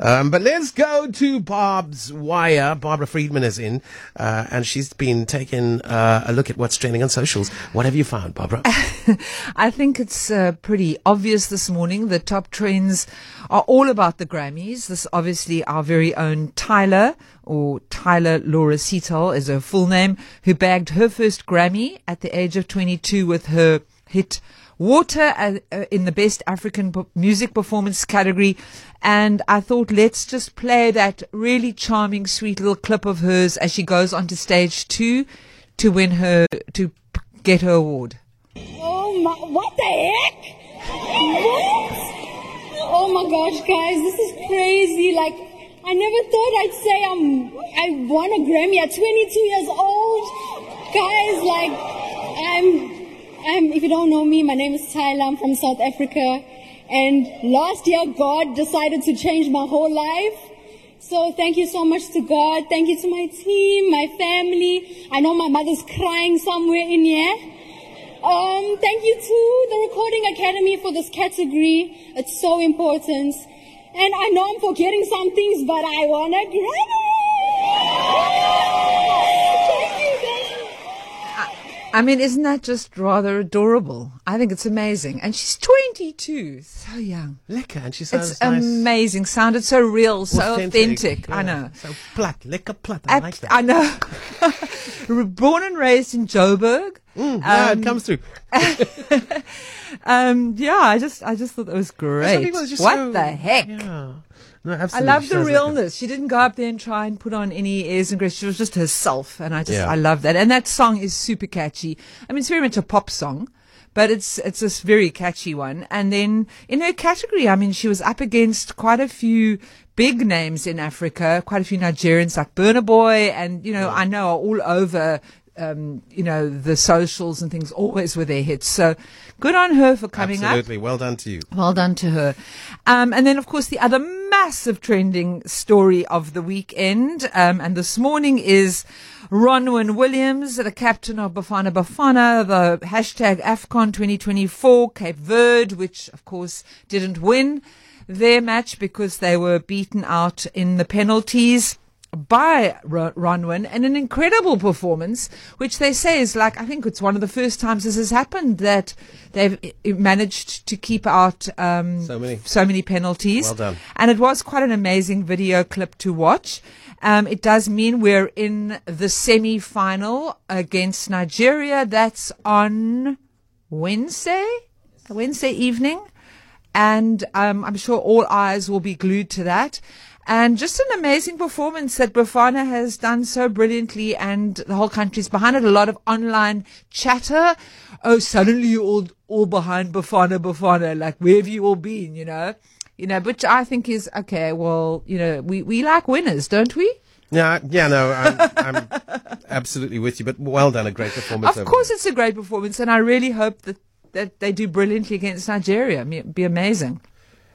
Um, but let's go to Barbs Wire. Barbara Friedman is in, uh, and she's been taking uh, a look at what's trending on socials. What have you found, Barbara? I think it's uh, pretty obvious this morning. The top trends are all about the Grammys. This obviously our very own Tyla or Tyla Laura Seethal is her full name, who bagged her first Grammy at the age of 22 with her hit Water uh, in the Best African Music Performance category. And I thought, let's just play that really charming, sweet little clip of hers as she goes onto stage two to win her, to get her award. Oh my, what the heck? What? Oh my gosh, guys, this is crazy. Like, I never thought I'd say I'm, I won a Grammy at 22 years old. Guys, like, I'm if you don't know me, my name is Tyla. I'm from South Africa. And last year, God decided to change my whole life. So thank you so much to God. Thank you to my team, my family. I know my mother's crying somewhere in here. Um, thank you to the Recording Academy for this category. It's so important. And I know I'm forgetting some things, but I want a Grammy! I mean, isn't that just rather adorable? I think it's amazing. And she's 22, so young. Lekker, and she sounds It's nice. amazing. Sounded so real, so authentic. authentic. Yeah. I know. So plat, lekker plat. I At, like that. I know. Born and raised in Joburg. Mm, um, yeah, it comes through. um, yeah, I just, I just thought that was great. what so, the heck? Yeah. No, I love the realness. Like she didn't go up there and try and put on any airs and grace. She was just herself, and I just yeah. I love that. And that song is super catchy. I mean, it's very much a pop song, but it's it's a very catchy one. And then in her category, I mean, she was up against quite a few big names in Africa, quite a few Nigerians like Burna Boy, and you know yeah. I know are all over um, you know, the socials and things always with their hits. So good on her for coming Absolutely. up. Absolutely. Well done to you. Well done to her. Um, and then, of course, the other massive trending story of the weekend, um, and this morning is Ronwen Williams, the captain of Bafana Bafana, the hashtag AFCON 2024, Cape Verde, which, of course, didn't win their match because they were beaten out in the penalties by Ronwen and an incredible performance, which they say is like, I think it's one of the first times this has happened that they've managed to keep out um, so many so many penalties. Well done. And it was quite an amazing video clip to watch. Um, it does mean we're in the semi final against Nigeria. That's on Wednesday, Wednesday evening. And um, I'm sure all eyes will be glued to that. And just an amazing performance that Bafana has done so brilliantly and the whole country's behind it. A lot of online chatter. Oh, suddenly you're all, all behind Bafana, Bafana. Like, where have you all been, you know? You know, which I think is, okay, well, you know, we, we like winners, don't we? Yeah, yeah, no, I'm, I'm absolutely with you. But well done, a great performance. Of course, it's a great performance, and I really hope that that they do brilliantly against Nigeria. It'd be amazing.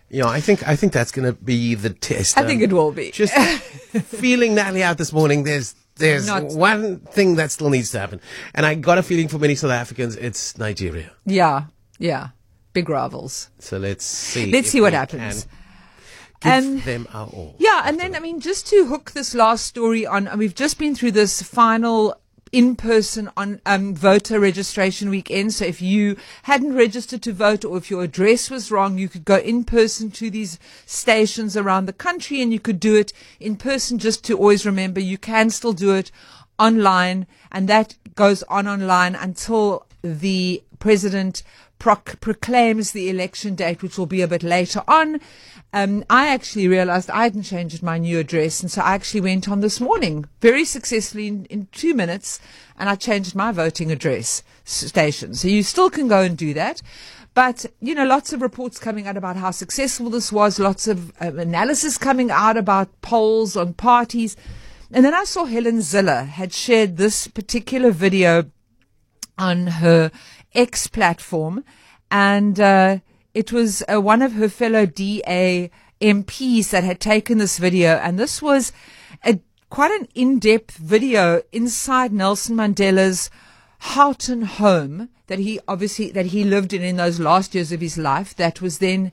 Yeah, I think I think that's going to be the test. I um, think it will be. Just feeling Natalie out this morning. There's there's Not one thing that still needs to happen, and I got a feeling for many South Africans, it's Nigeria. Yeah, yeah, big rivals. So let's see. Let's see what happens. Give and them our all. Yeah, and then I mean, just to hook this last story on, we've just been through this final in person on um, voter registration weekend. So if you hadn't registered to vote or if your address was wrong, you could go in person to these stations around the country and you could do it in person just to always remember you can still do it online and that goes on online until the president proc- proclaims the election date, which will be a bit later on. Um, I actually realized I hadn't changed my new address. And so I actually went on this morning very successfully in, in two minutes and I changed my voting address station. So you still can go and do that. But, you know, lots of reports coming out about how successful this was, lots of uh, analysis coming out about polls on parties. And then I saw Helen Zille had shared this particular video on her X platform. And, uh, it was uh, one of her fellow DA MPs that had taken this video, and this was a quite an in-depth video inside Nelson Mandela's Houghton home that he obviously that he lived in in those last years of his life. That was then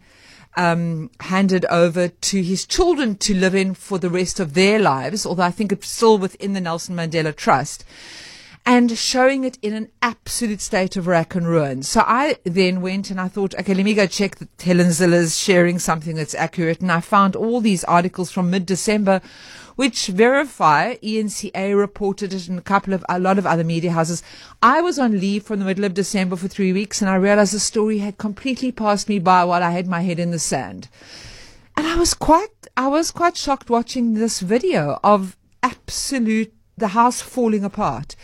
um, handed over to his children to live in for the rest of their lives, although I think it's still within the Nelson Mandela Trust and showing it in an absolute state of rack and ruin. So I then went and I thought, okay, let me go check that Helen Zille's sharing something that's accurate. And I found all these articles from mid-December which verify ENCA reported it in a couple of a lot of other media houses. I was on leave from the middle of December for three weeks and I realized the story had completely passed me by while I had my head in the sand. And I was quite I was quite shocked watching this video of absolute the house falling apart.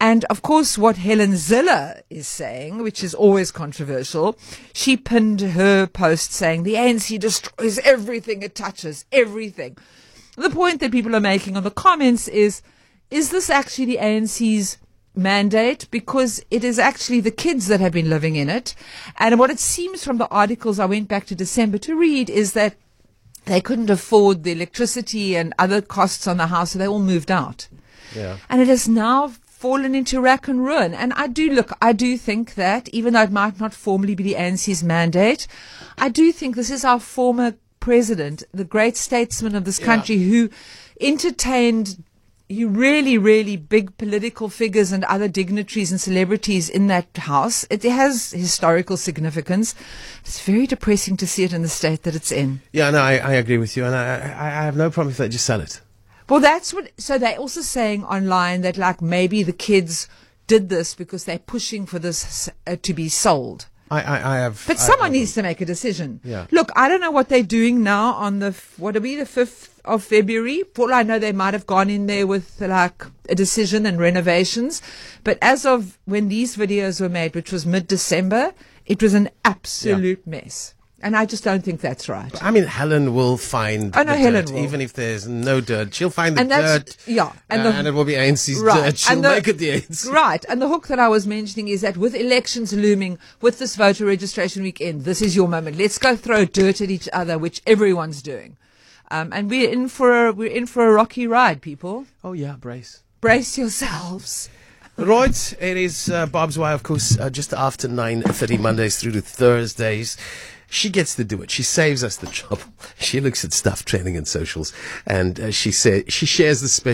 And of course, what Helen Zille is saying, which is always controversial, she pinned her post saying the ANC destroys everything it touches, everything. The point that people are making on the comments is, is this actually the ANC's mandate? Because it is actually the kids that have been living in it. And what it seems from the articles I went back to December to read is that they couldn't afford the electricity and other costs on the house, so they all moved out. Yeah. And it has now fallen into rack and ruin. And I do look, I do think that even though it might not formally be the ANC's mandate, I do think this is our former president, the great statesman of this country who entertained you really, really big political figures and other dignitaries and celebrities in that house. It has historical significance. It's very depressing to see it in the state that it's in. Yeah, no, I, I agree with you, and I, I, I have no problem if they just sell it. Well, that's what. So they're also saying online that like maybe the kids did this because they're pushing for this uh, to be sold. I, I, I have. But I- someone I- needs to make a decision. Yeah. Look, I don't know what they're doing now on the what'll be the fifth of February. For all I know, they might have gone in there with like a decision and renovations. But as of when these videos were made, which was mid-December, it was an absolute mess. And I just don't think that's right. I mean, Helen will find. I know the Helen dirt, will. even if there's no dirt. She'll find the And dirt. yeah, and and, the- and it will be ANC's Right. dirt. She'll the- make it the ANC. Right. And the hook that I was mentioning is that with elections looming, with this voter registration weekend, this is your moment. Let's go throw dirt at each other, which everyone's doing. Um, and we're in for a, we're in for a rocky ride, people. Oh yeah, brace. Brace yourselves. Right, it is uh, Barbs Wire, of course, uh, just after 9.30 Mondays through to Thursdays. She gets to do it. She saves us the trouble. She looks at stuff training, and socials and uh, she says she shares the special